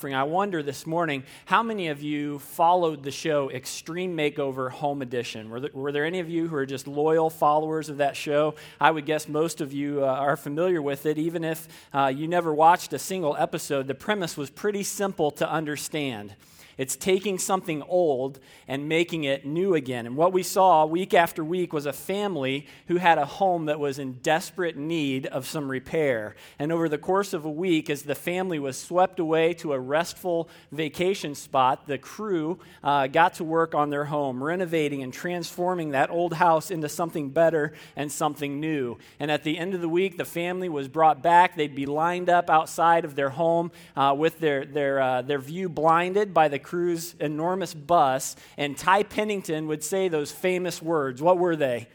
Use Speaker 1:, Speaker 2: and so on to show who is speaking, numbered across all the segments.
Speaker 1: I wonder this morning how many of you followed the show Extreme Makeover Home Edition? Were there, were there any of you who are just loyal followers of that show? I would guess most of you uh, are familiar with it, even if uh, you never watched a single episode. The premise was pretty simple to understand. It's taking something old and making it new again. And what we saw week after week was a family who had a home that was in desperate need of some repair. And over the course of a week, as the family was swept away to a restful vacation spot, the crew uh, got to work on their home, renovating and transforming that old house into something better and something new. And at the end of the week, the family was brought back. They'd be lined up outside of their home uh, with their, their, uh, their view blinded by the crew's enormous bus, and Ty Pennington would say those famous words. What were they?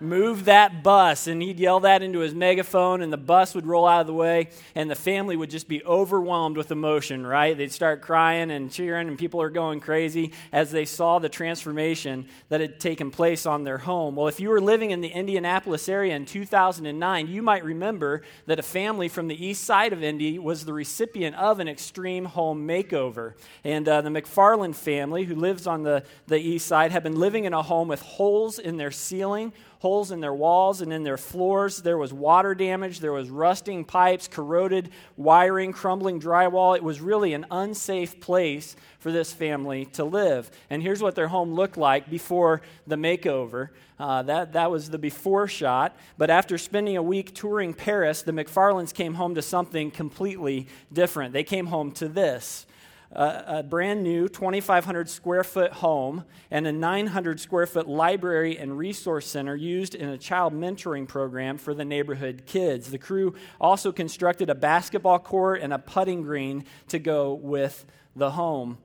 Speaker 1: Move that bus. And he'd yell that into his megaphone, and the bus would roll out of the way, and the family would just be overwhelmed with emotion, right? They'd start crying and cheering, and people are going crazy as they saw the transformation that had taken place on their home. Well, if you were living in the Indianapolis area in 2009, you might remember that a family from the east side of Indy was the recipient of an extreme home makeover. And uh, the McFarland family, who lives on the, the east side, had been living in a home with holes in their ceiling holes in their walls and in their floors. There was water damage. There was rusting pipes, corroded wiring, crumbling drywall. It was really an unsafe place for this family to live. And here's what their home looked like before the makeover. Uh, that, that was the before shot. But after spending a week touring Paris, the McFarlands came home to something completely different. They came home to this a, a brand new 2,500 square foot home and a 900 square foot library and resource center used in a child mentoring program for the neighborhood kids. The crew also constructed a basketball court and a putting green to go with the home.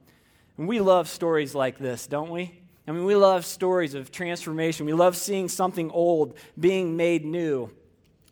Speaker 1: And we love stories like this, don't we? I mean, we love stories of transformation. We love seeing something old being made new.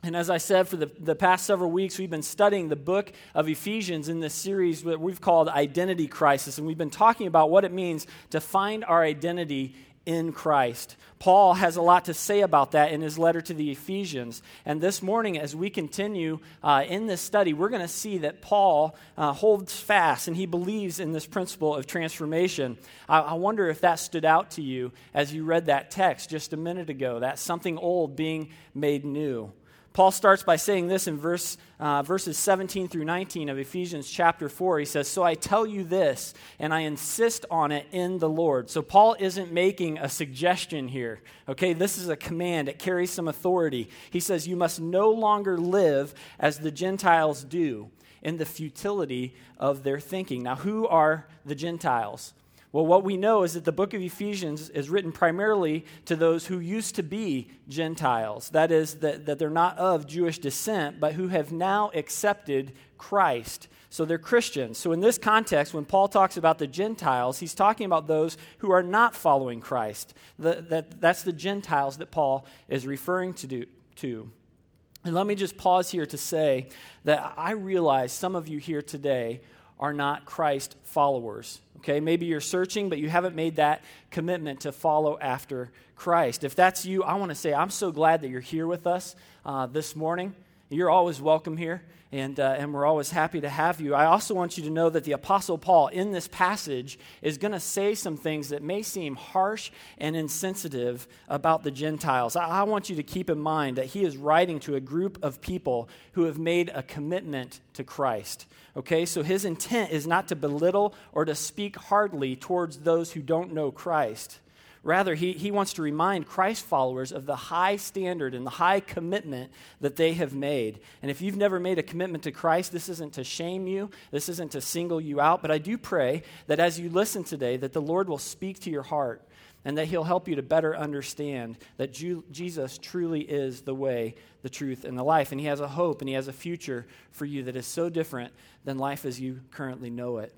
Speaker 1: And as I said, for the, the past several weeks, we've been studying the book of Ephesians in this series that we've called Identity Crisis. And we've been talking about what it means to find our identity in Christ. Paul has a lot to say about that in his letter to the Ephesians. And this morning, as we continue uh, in this study, we're going to see that Paul uh, holds fast and he believes in this principle of transformation. I, I wonder if that stood out to you as you read that text just a minute ago that something old being made new. Paul starts by saying this in verse, uh, verses 17 through 19 of Ephesians chapter 4. He says, So I tell you this, and I insist on it in the Lord. So Paul isn't making a suggestion here. Okay, this is a command, it carries some authority. He says, You must no longer live as the Gentiles do in the futility of their thinking. Now, who are the Gentiles? Well, what we know is that the book of Ephesians is written primarily to those who used to be Gentiles. That is, that, that they're not of Jewish descent, but who have now accepted Christ. So they're Christians. So, in this context, when Paul talks about the Gentiles, he's talking about those who are not following Christ. The, that, that's the Gentiles that Paul is referring to, do, to. And let me just pause here to say that I realize some of you here today are not Christ followers. Okay, maybe you're searching, but you haven't made that commitment to follow after Christ. If that's you, I want to say I'm so glad that you're here with us uh, this morning. You're always welcome here, and, uh, and we're always happy to have you. I also want you to know that the Apostle Paul, in this passage, is going to say some things that may seem harsh and insensitive about the Gentiles. I, I want you to keep in mind that he is writing to a group of people who have made a commitment to Christ. Okay, so his intent is not to belittle or to speak hardly towards those who don't know Christ. Rather, he, he wants to remind Christ followers of the high standard and the high commitment that they have made. And if you've never made a commitment to Christ, this isn't to shame you, this isn't to single you out, but I do pray that as you listen today, that the Lord will speak to your heart and that he'll help you to better understand that Ju- Jesus truly is the way, the truth, and the life. And he has a hope and he has a future for you that is so different than life as you currently know it.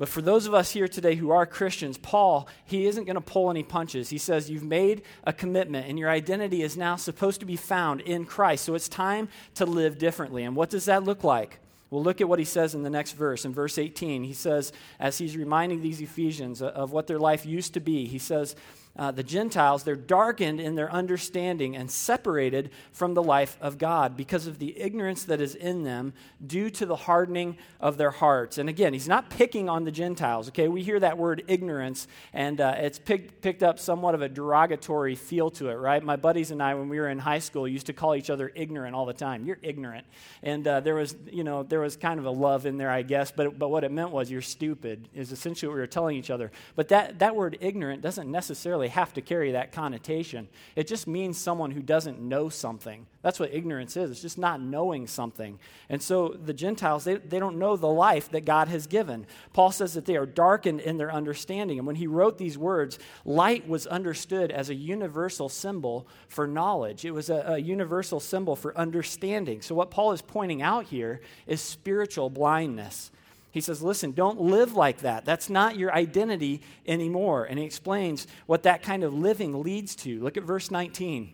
Speaker 1: But for those of us here today who are Christians, Paul, he isn't going to pull any punches. He says, You've made a commitment, and your identity is now supposed to be found in Christ. So it's time to live differently. And what does that look like? Well, look at what he says in the next verse. In verse 18, he says, as he's reminding these Ephesians of what their life used to be, he says, uh, the Gentiles, they're darkened in their understanding and separated from the life of God because of the ignorance that is in them due to the hardening of their hearts. And again, he's not picking on the Gentiles, okay? We hear that word ignorance, and uh, it's picked, picked up somewhat of a derogatory feel to it, right? My buddies and I, when we were in high school, used to call each other ignorant all the time. You're ignorant. And uh, there was, you know, there was kind of a love in there, I guess, but, but what it meant was you're stupid, is essentially what we were telling each other. But that, that word ignorant doesn't necessarily have to carry that connotation. It just means someone who doesn't know something. That's what ignorance is. It's just not knowing something. And so the Gentiles, they, they don't know the life that God has given. Paul says that they are darkened in their understanding. And when he wrote these words, light was understood as a universal symbol for knowledge, it was a, a universal symbol for understanding. So what Paul is pointing out here is spiritual blindness. He says, listen, don't live like that. That's not your identity anymore. And he explains what that kind of living leads to. Look at verse 19.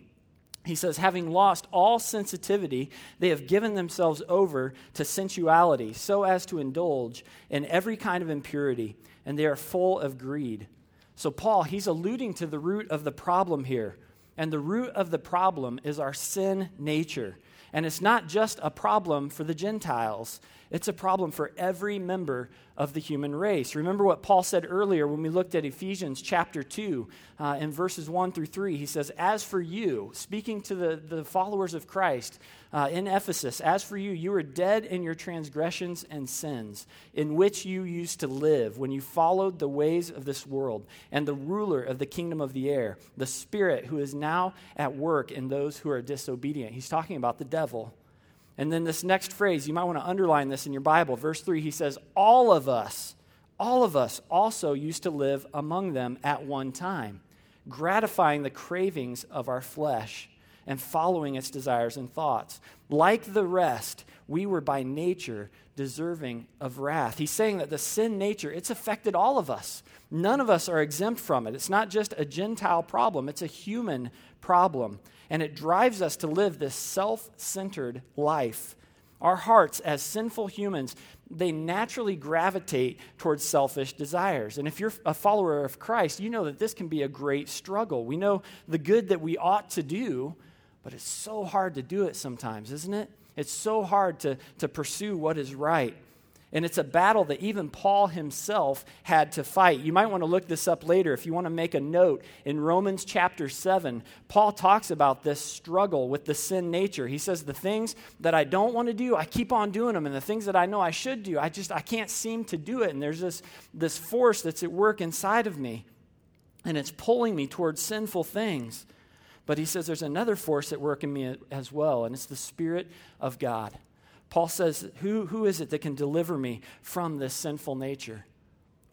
Speaker 1: He says, having lost all sensitivity, they have given themselves over to sensuality so as to indulge in every kind of impurity, and they are full of greed. So, Paul, he's alluding to the root of the problem here. And the root of the problem is our sin nature. And it's not just a problem for the Gentiles, it's a problem for every member of the human race. Remember what Paul said earlier when we looked at Ephesians chapter 2 uh, in verses 1 through 3. He says, As for you, speaking to the, the followers of Christ uh, in Ephesus, as for you, you were dead in your transgressions and sins, in which you used to live when you followed the ways of this world and the ruler of the kingdom of the air, the Spirit who is now at work in those who are disobedient. He's talking about the devil. And then this next phrase, you might want to underline this in your Bible. Verse 3, he says, All of us, all of us also used to live among them at one time, gratifying the cravings of our flesh and following its desires and thoughts. Like the rest, we were by nature deserving of wrath. He's saying that the sin nature, it's affected all of us. None of us are exempt from it. It's not just a Gentile problem, it's a human problem and it drives us to live this self centered life. Our hearts, as sinful humans, they naturally gravitate towards selfish desires. And if you're a follower of Christ, you know that this can be a great struggle. We know the good that we ought to do, but it's so hard to do it sometimes, isn't it? It's so hard to, to pursue what is right. And it's a battle that even Paul himself had to fight. You might want to look this up later if you want to make a note. In Romans chapter 7, Paul talks about this struggle with the sin nature. He says, The things that I don't want to do, I keep on doing them. And the things that I know I should do, I just I can't seem to do it. And there's this, this force that's at work inside of me. And it's pulling me towards sinful things. But he says there's another force at work in me as well, and it's the Spirit of God. Paul says, who, who is it that can deliver me from this sinful nature?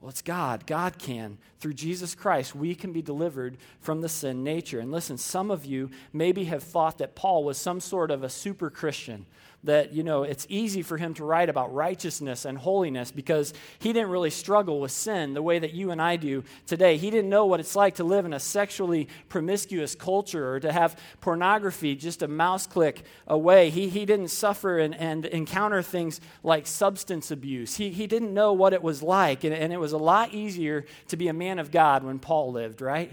Speaker 1: Well, it's God. God can. Through Jesus Christ, we can be delivered from the sin nature. And listen, some of you maybe have thought that Paul was some sort of a super Christian that, you know, it's easy for him to write about righteousness and holiness because he didn't really struggle with sin the way that you and I do today. He didn't know what it's like to live in a sexually promiscuous culture or to have pornography just a mouse click away. He, he didn't suffer and, and encounter things like substance abuse. He, he didn't know what it was like, and, and it was a lot easier to be a man of God when Paul lived, right?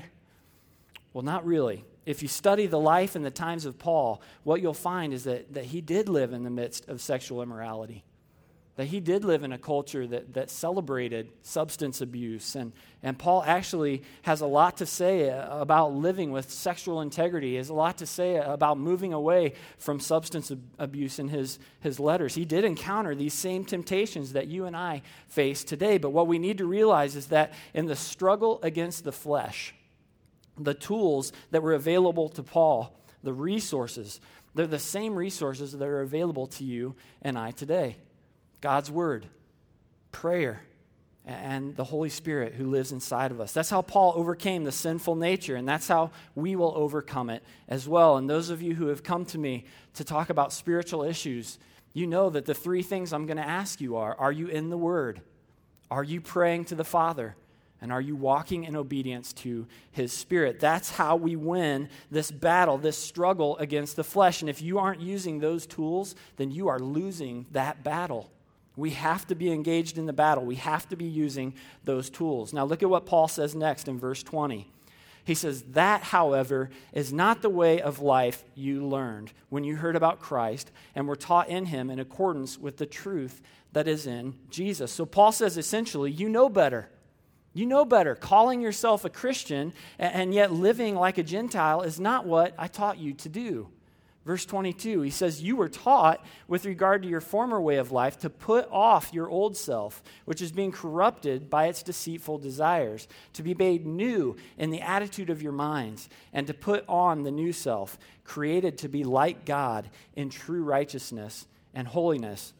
Speaker 1: Well, not really if you study the life and the times of Paul, what you'll find is that, that he did live in the midst of sexual immorality. That he did live in a culture that, that celebrated substance abuse. And, and Paul actually has a lot to say about living with sexual integrity, has a lot to say about moving away from substance abuse in his, his letters. He did encounter these same temptations that you and I face today. But what we need to realize is that in the struggle against the flesh, the tools that were available to Paul, the resources, they're the same resources that are available to you and I today God's Word, prayer, and the Holy Spirit who lives inside of us. That's how Paul overcame the sinful nature, and that's how we will overcome it as well. And those of you who have come to me to talk about spiritual issues, you know that the three things I'm going to ask you are Are you in the Word? Are you praying to the Father? And are you walking in obedience to His Spirit? That's how we win this battle, this struggle against the flesh. And if you aren't using those tools, then you are losing that battle. We have to be engaged in the battle. We have to be using those tools. Now, look at what Paul says next in verse 20. He says, That, however, is not the way of life you learned when you heard about Christ and were taught in him in accordance with the truth that is in Jesus. So Paul says essentially, you know better. You know better. Calling yourself a Christian and yet living like a Gentile is not what I taught you to do. Verse 22, he says, You were taught with regard to your former way of life to put off your old self, which is being corrupted by its deceitful desires, to be made new in the attitude of your minds, and to put on the new self, created to be like God in true righteousness and holiness.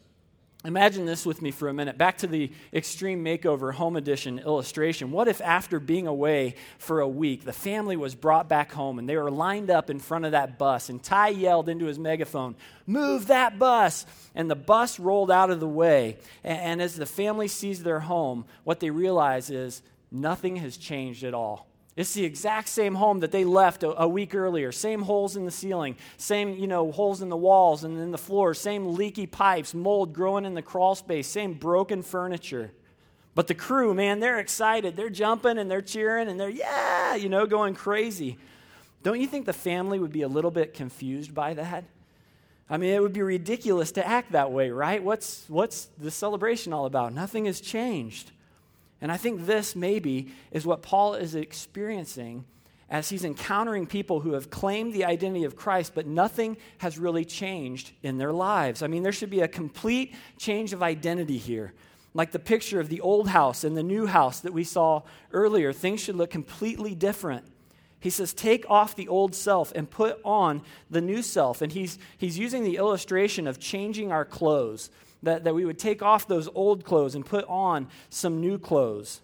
Speaker 1: Imagine this with me for a minute. Back to the Extreme Makeover Home Edition illustration. What if, after being away for a week, the family was brought back home and they were lined up in front of that bus, and Ty yelled into his megaphone, Move that bus! And the bus rolled out of the way. And, as the family sees their home, what they realize is nothing has changed at all. It's the exact same home that they left a, a, week earlier. Same holes in the ceiling, same, you know, holes in the walls and in the floor, same leaky pipes, mold growing in the crawl space, same broken furniture. But the crew, man, they're excited. They're jumping and they're cheering and they're, yeah, you know, going crazy. Don't you think the family would be a little bit confused by that? I mean, it would be ridiculous to act that way, right? What's, what's the celebration all about? Nothing has changed. And I think this maybe is what Paul is experiencing as he's encountering people who have claimed the identity of Christ, but nothing has really changed in their lives. I mean, there should be a complete change of identity here. Like the picture of the old house and the new house that we saw earlier, things should look completely different. He says, Take off the old self and put on the new self. And he's, he's using the illustration of changing our clothes that, that we would take off those old clothes and put on some new clothes.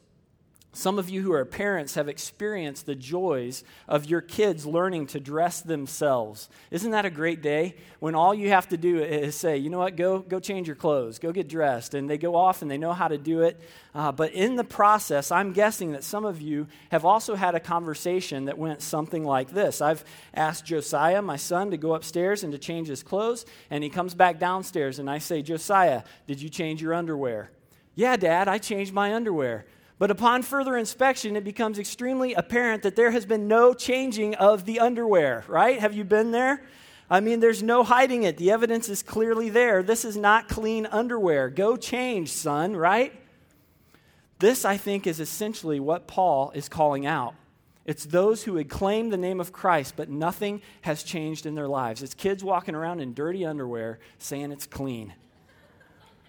Speaker 1: Some of you who are parents have experienced the joys of your kids learning to dress themselves. Isn't that a great day when all you have to do is say, you know what, go, go change your clothes, go get dressed, and they go off and they know how to do it. Uh, but in the process, I'm guessing that some of you have also had a conversation that went something like this. I've asked Josiah, my son, to go upstairs and to change his clothes, and he comes back downstairs, and I say, Josiah, did you change your underwear? Yeah, Dad, I changed my underwear. But upon further inspection, it becomes extremely apparent that there has been no changing of the underwear, right? Have you been there? I mean, there's no hiding it. The evidence is clearly there. This is not clean underwear. Go change, son, right? This, I think, is essentially what Paul is calling out. It's those who had claimed the name of Christ, but nothing has changed in their lives. It's kids walking around in dirty underwear saying it's clean.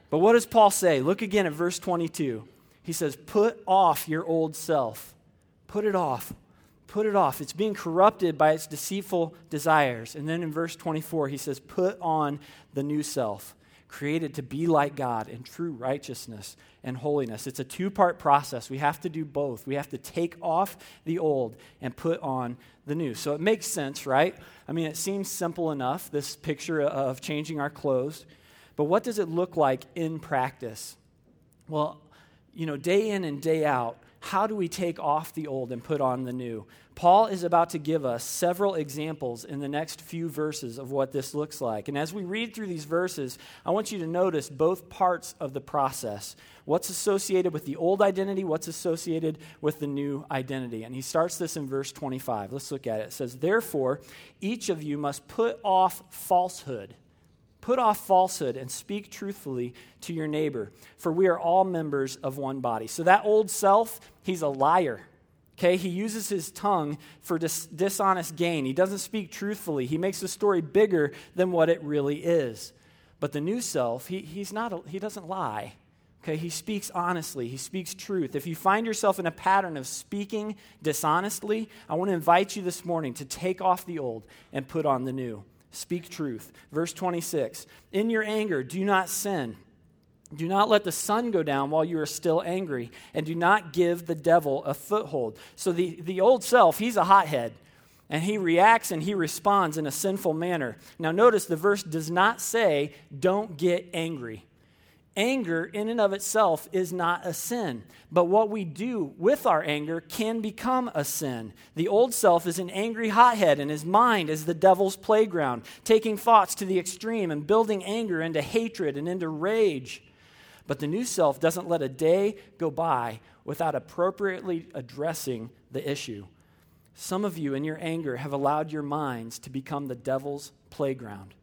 Speaker 1: But what does Paul say? Look again at verse 22. He says, Put off your old self. Put it off. Put it off. It's being corrupted by its deceitful desires. And then in verse 24, he says, Put on the new self, created to be like God in true righteousness and holiness. It's a two part process. We have to do both. We have to take off the old and put on the new. So it makes sense, right? I mean, it seems simple enough, this picture of changing our clothes. But what does it look like in practice? Well, you know, day in and day out, how do we take off the old and put on the new? Paul is about to give us several examples in the next few verses of what this looks like. And as we read through these verses, I want you to notice both parts of the process what's associated with the old identity, what's associated with the new identity. And he starts this in verse 25. Let's look at it. It says, Therefore, each of you must put off falsehood Put off falsehood and speak truthfully to your neighbor, for we are all members of one body. So that old self, he's a liar. Okay, he uses his tongue for dis- dishonest gain. He doesn't speak truthfully. He makes the story bigger than what it really is. But the new self, he, he's not a, he doesn't lie. Okay, he speaks honestly. He speaks truth. If you find yourself in a pattern of speaking dishonestly, I want to invite you this morning to take off the old and put on the new. Speak truth. Verse 26 In your anger, do not sin. Do not let the sun go down while you are still angry, and do not give the devil a foothold. So, the, the old self, he's a hothead, and he reacts and he responds in a sinful manner. Now, notice the verse does not say, don't get angry anger in and of itself is not a sin. But what we do with our anger can become a sin. The old self is an angry hothead, and his mind is the devil's playground, taking thoughts to the extreme and building anger into hatred and into rage. But the new self doesn't let a day go by without appropriately addressing the issue. Some of you, in your anger, have allowed your minds to become the devil's playground.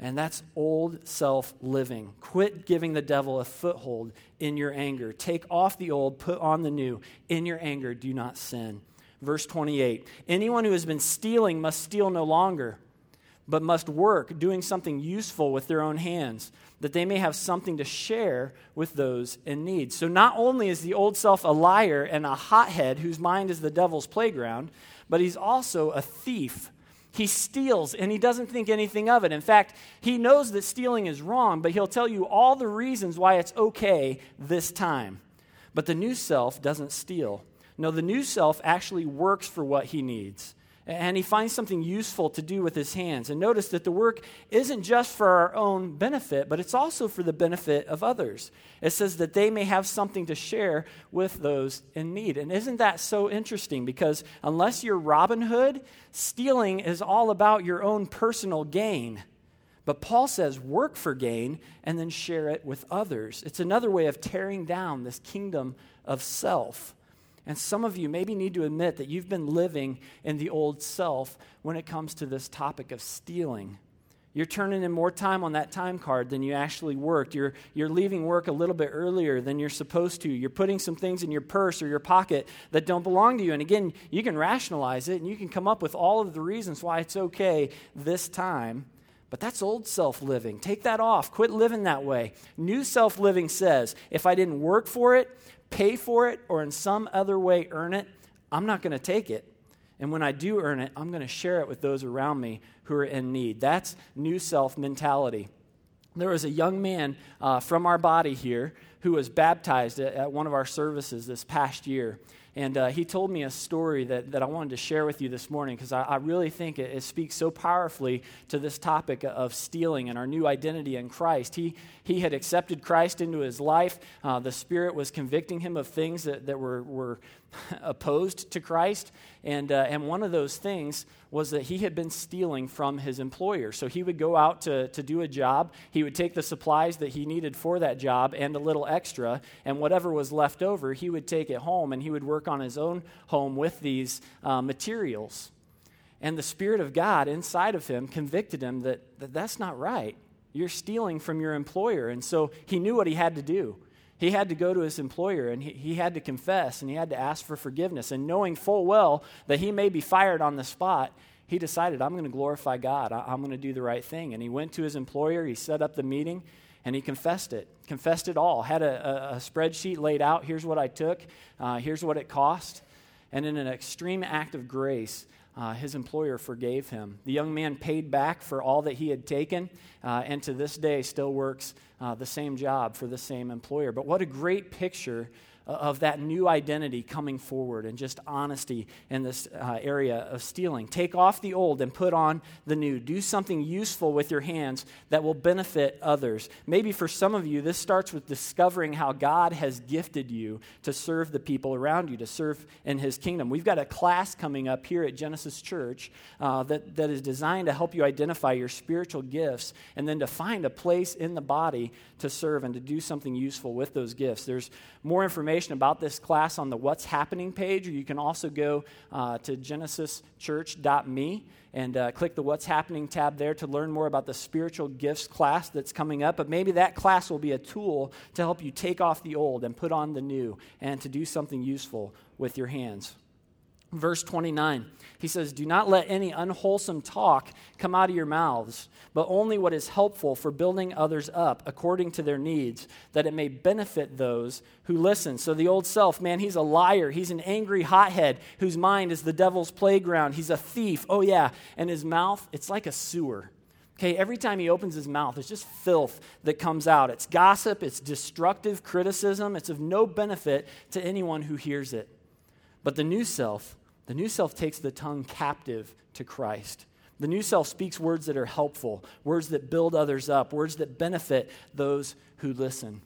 Speaker 1: And that's old self living. Quit giving the devil a foothold in your anger. Take off the old, put on the new. In your anger, do not sin. Verse 28 Anyone who has been stealing must steal no longer, but must work, doing something useful with their own hands, that they may have something to share with those in need. So not only is the old self a liar and a hothead whose mind is the devil's playground, but he's also a thief he steals and he doesn't think anything of it. In fact, he knows that stealing is wrong, but he'll tell you all the reasons why it's okay this time. But the new self doesn't steal. No, the new self actually works for what he needs and he finds something useful to do with his hands. And notice that the work isn't just for our own benefit, but it's also for the benefit of others. It says that they may have something to share with those in need. And isn't that so interesting? Because unless you're Robin Hood, stealing is all about your own personal gain. But Paul says, work for gain and then share it with others. It's another way of tearing down this kingdom of self. And some of you maybe need to admit that you've been living in the old self when it comes to this topic of stealing. You're turning in more time on that time card than you actually worked. You're, you're leaving work a little bit earlier than you're supposed to. You're putting some things in your purse or your pocket that don't belong to you. And again, you can rationalize it and you can come up with all of the reasons why it's okay this time. But that's old self living. Take that off. Quit living that way. New self living says if I didn't work for it, pay for it or in some other way earn it, I'm not going to take it. And when I do earn it, I'm going to share it with those around me who are in need. That's new self mentality. There was a young man uh, from our body here who was baptized at, at, one of our services this past year. And uh, he told me a story that, that I wanted to share with you this morning because I, I, really think it, it, speaks so powerfully to this topic of stealing and our new identity in Christ. He, he had accepted Christ into his life. Uh, the Spirit was convicting him of things that, that were, were opposed to Christ. And, uh, and one of those things was that he had been stealing from his employer. So he would go out to, to do a job. He would take the supplies that he needed for that job and a little extra. And whatever was left over, he would take it home and he would work on his own home with these uh, materials. And the Spirit of God inside of him convicted him that, that that's not right. You're stealing from your employer. And so he knew what he had to do. He had to go to his employer and he, he had to confess and he had to ask for forgiveness. And knowing full well that he may be fired on the spot, he decided, I'm going to glorify God. I, I'm going to do the right thing. And he went to his employer, he set up the meeting, and he confessed it. Confessed it all. Had a, a, a spreadsheet laid out. Here's what I took, uh, here's what it cost. And in an extreme act of grace, uh, his employer forgave him. The young man paid back for all that he had taken, uh, and to this day still works uh, the same job for the same employer. But what a great picture of that new identity coming forward and just honesty in this uh, area of stealing. Take off the old and put on the new. Do something useful with your hands that will benefit others. Maybe for some of you, this starts with discovering how God has gifted you to serve the people around you, to serve in His kingdom. We've got a class coming up here at Genesis Church uh, that, that is designed to help you identify your spiritual gifts and then to find a place in the body to serve and to do something useful with those gifts. There's more information about this class on the What's Happening page, or you can also go uh, to genesischurch.me and uh, click the What's Happening tab there to learn more about the spiritual gifts class that's coming up. But maybe that class will be a tool to help you take off the old and put on the new and to do something useful with your hands. Verse 29, he says, Do not let any unwholesome talk come out of your mouths, but only what is helpful for building others up according to their needs, that it may benefit those who listen. So the old self, man, he's a liar. He's an angry hothead whose mind is the devil's playground. He's a thief. Oh, yeah. And his mouth, it's like a sewer. Okay, every time he opens his mouth, it's just filth that comes out. It's gossip, it's destructive criticism, it's of no benefit to anyone who hears it. But the new self, the new self takes the tongue captive to Christ. The new self speaks words that are helpful, words that build others up, words that benefit those who listen.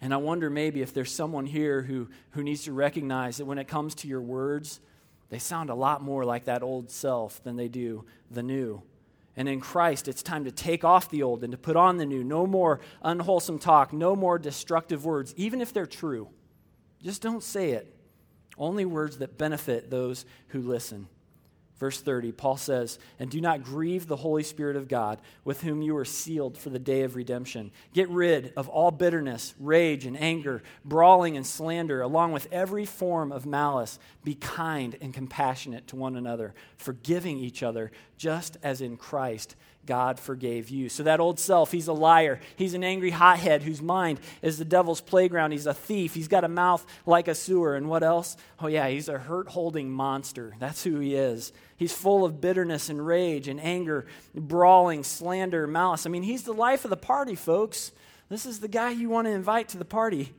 Speaker 1: And I wonder maybe if there's someone here who, who needs to recognize that when it comes to your words, they sound a lot more like that old self than they do the new. And in Christ, it's time to take off the old and to put on the new. No more unwholesome talk, no more destructive words, even if they're true. Just don't say it. Only words that benefit those who listen. Verse 30, Paul says, And do not grieve the Holy Spirit of God, with whom you are sealed for the day of redemption. Get rid of all bitterness, rage, and anger, brawling and slander, along with every form of malice. Be kind and compassionate to one another, forgiving each other, just as in Christ God forgave you. So that old self, he's a liar. He's an angry hothead whose mind is the devil's playground. He's a thief. He's got a mouth like a sewer. And what else? Oh, yeah, he's a hurt holding monster. That's who he is. He's full of bitterness and rage and anger, brawling, slander, malice. I mean, he's the life of the party, folks. This is the guy you want to invite to the party.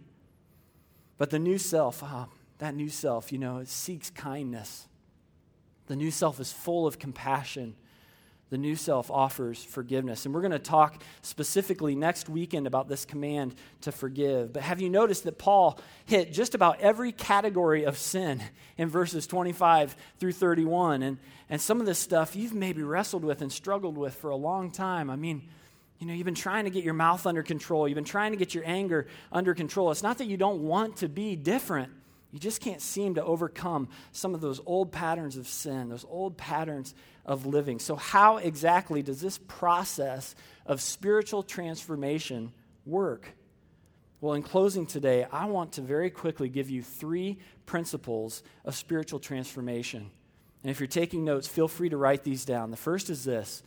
Speaker 1: But the new self, oh, that new self, you know, it seeks kindness. The new self is full of compassion the new self offers forgiveness. And we're going to talk specifically next weekend about this command to forgive. But have you noticed that Paul hit just about every category of sin in verses 25 through 31? And, and some of this stuff you've maybe wrestled with and struggled with for a long time. I mean, you know, you've been trying to get your mouth under control, you've been trying to get your anger under control. It's not that you don't want to be different. You just can't seem to overcome some of those old patterns of sin, those old patterns of living. So, how exactly does this process of spiritual transformation work? Well, in closing today, I want to very quickly give you three principles of spiritual transformation. And if you're taking notes, feel free to write these down. The first is this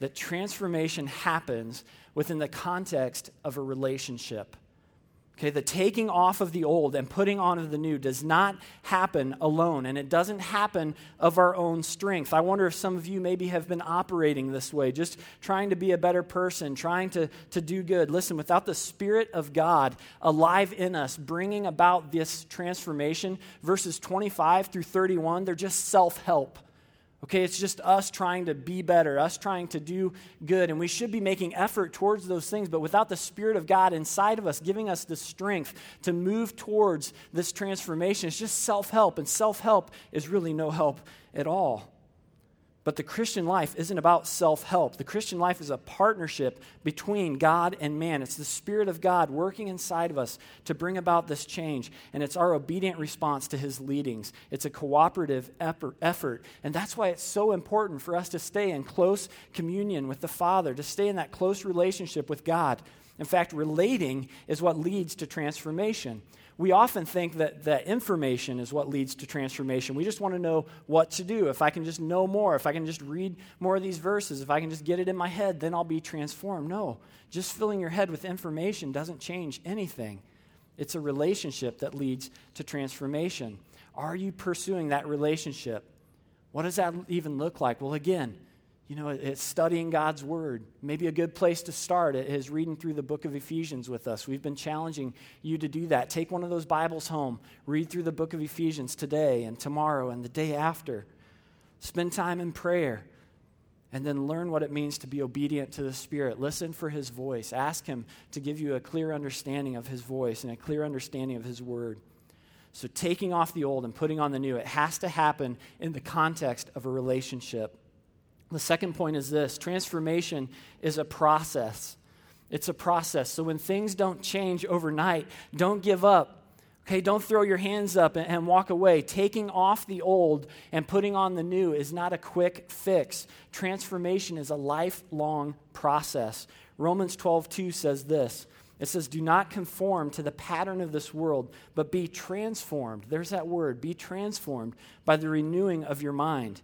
Speaker 1: that transformation happens within the context of a relationship. Okay, the taking off of the old and putting on of the new does not happen alone, and it doesn't happen of our own strength. I wonder if some of you maybe have been operating this way, just trying to be a better person, trying to, to do good. Listen, without the Spirit of God alive in us, bringing about this transformation, verses 25 through 31, they're just self help. Okay, it's just us trying to be better, us trying to do good, and we should be making effort towards those things, but without the Spirit of God inside of us giving us the strength to move towards this transformation, it's just self help, and self help is really no help at all. But the Christian life isn't about self help. The Christian life is a partnership between God and man. It's the Spirit of God working inside of us to bring about this change. And it's our obedient response to His leadings. It's a cooperative effort. And that's why it's so important for us to stay in close communion with the Father, to stay in that close relationship with God. In fact, relating is what leads to transformation we often think that, that information is what leads to transformation. We just want to know what to do. If I can just know more, if I can just read more of these verses, if I can just get it in my head, then I'll be transformed. No, just filling your head with information doesn't change anything. It's a relationship that leads to transformation. Are you pursuing that relationship? What does that even look like? Well, again, you know, it's studying God's Word. Maybe a good place to start is reading through the book of Ephesians with us. We've been challenging you to do that. Take one of those Bibles home, read through the book of Ephesians today and tomorrow and the day after. Spend time in prayer and then learn what it means to be obedient to the Spirit. Listen for His voice. Ask Him to give you a clear understanding of His voice and a clear understanding of His Word. So, taking off the old and putting on the new, it has to happen in the context of a relationship. The second point is this transformation is a process. It's a process. So when things don't change overnight, don't give up. Okay, don't throw your hands up and, and, walk away. Taking off the old and putting on the new is not a quick fix. Transformation is a lifelong process. Romans 12, 2 says this. It says, Do not conform to the pattern of this world, but be transformed. There's that word, be transformed by the renewing of your mind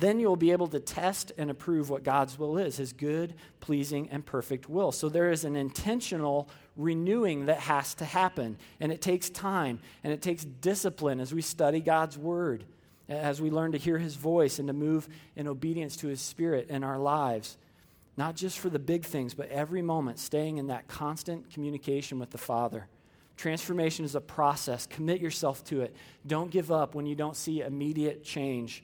Speaker 1: then you'll be able to test and approve what God's will is, his good, pleasing, and perfect will. So there is an intentional renewing that has to happen. And it takes time and it takes discipline as we study God's word, as we learn to hear his voice and to move in obedience to his spirit in our lives. Not just for the big things, but every moment staying in that constant communication with the Father. Transformation is a process. Commit yourself to it. Don't give up when you don't see immediate change.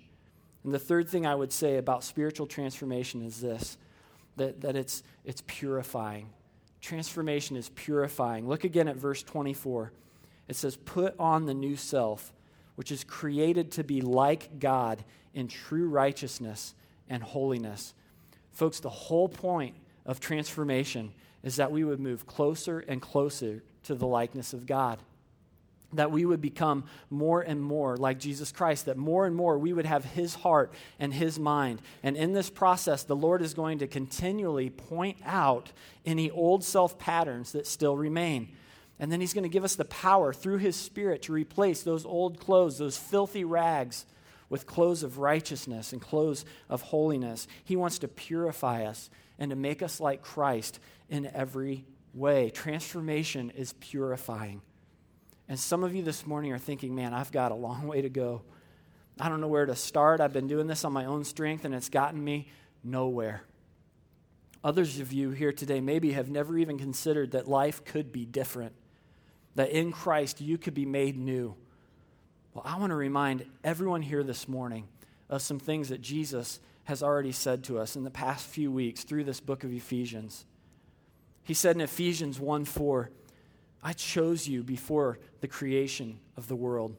Speaker 1: And the third thing I would say about spiritual transformation is this that, that it's, it's purifying. Transformation is purifying. Look again at verse 24. It says, Put on the new self, which is created to be like God in true righteousness and holiness. Folks, the whole point of transformation is that we would move closer and closer to the likeness of God. That we would become more and more like Jesus Christ, that more and more we would have His heart and His mind. And in this process, the Lord is going to continually point out any old self patterns that still remain. And then He's going to give us the power through His Spirit to replace those old clothes, those filthy rags, with clothes of righteousness and clothes of holiness. He wants to purify us and to make us like Christ in every way. Transformation is purifying. And some of you this morning are thinking, man, I've got a long way to go. I don't know where to start. I've been doing this on my own strength and it's gotten me nowhere. Others of you here today maybe have never even considered that life could be different, that in Christ you could be made new. Well, I want to remind everyone here this morning of some things that Jesus has already said to us in the past few weeks through this book of Ephesians. He said in Ephesians 1 4, I chose you before the creation of the world.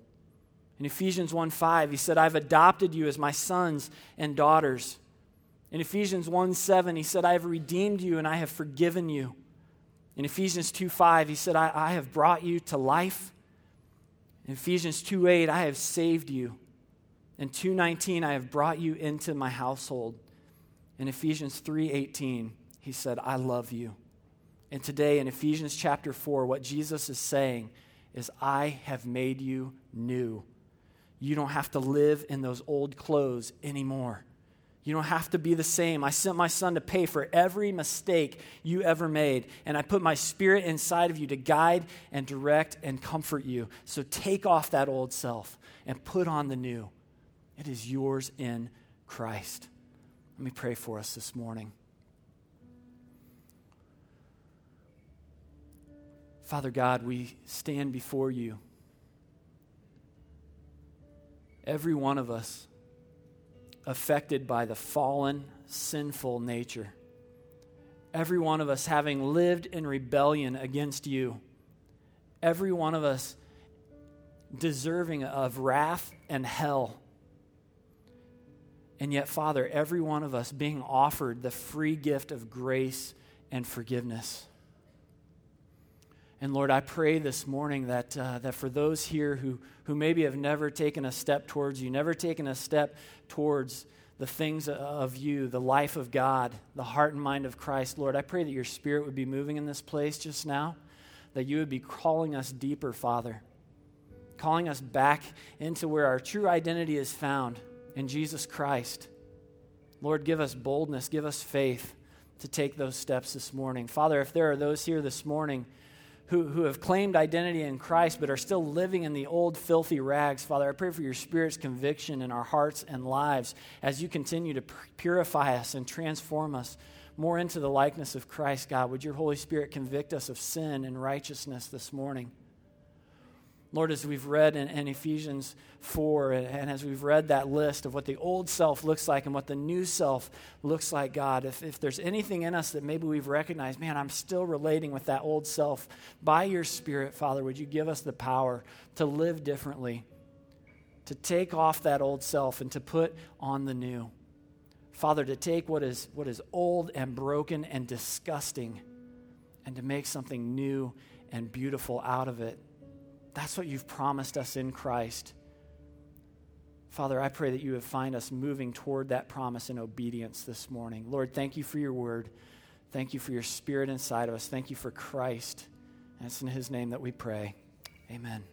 Speaker 1: In Ephesians 1 5, he said, I've adopted you as my sons and daughters. In Ephesians 1 7, he said, I have redeemed you and I have forgiven you. In Ephesians 2 5, he said, I, I have brought you to life. In Ephesians 2 8, I have saved you. In 2:19, I have brought you into my household. In Ephesians 3:18, he said, I love you. And today in Ephesians chapter 4, what Jesus is saying is, I have made you new. You don't have to live in those old clothes anymore. You don't have to be the same. I sent my son to pay for every mistake you ever made, and I put my spirit inside of you to guide and direct and comfort you. So take off that old self and put on the new. It is yours in Christ. Let me pray for us this morning. Father God, we stand before you. Every one of us affected by the fallen, sinful nature. Every one of us having lived in rebellion against you. Every one of us deserving of wrath and hell. And yet, Father, every one of us being offered the free gift of grace and forgiveness. And Lord, I pray this morning that, uh, that for those here who, who maybe have never taken a step towards you, never taken a step towards the things of you, the life of God, the heart and mind of Christ, Lord, I pray that your spirit would be moving in this place just now, that you would be calling us deeper, Father, calling us back into where our true identity is found in Jesus Christ. Lord, give us boldness, give us faith to take those steps this morning. Father, if there are those here this morning, who, who have claimed identity in Christ but are still living in the old filthy rags, Father, I pray for your Spirit's conviction in our hearts and lives as you continue to purify us and transform us more into the likeness of Christ, God. Would your Holy Spirit convict us of sin and righteousness this morning? Lord, as we've read in, in, Ephesians 4, and as we've read that list of what the old self looks like and what the new self looks like, God, if, if there's anything in us that maybe we've recognized, man, I'm still relating with that old self, by your Spirit, Father, would you give us the power to live differently, to take off that old self and to put on the new? Father, to take what is, what is old and broken and disgusting and to make something new and beautiful out of it. That's what you've promised us in Christ. Father, I pray that you would find us moving toward that promise in obedience this morning. Lord, thank you for your word. Thank you for your spirit inside of us. Thank you for Christ. And it's in his name that we pray. Amen.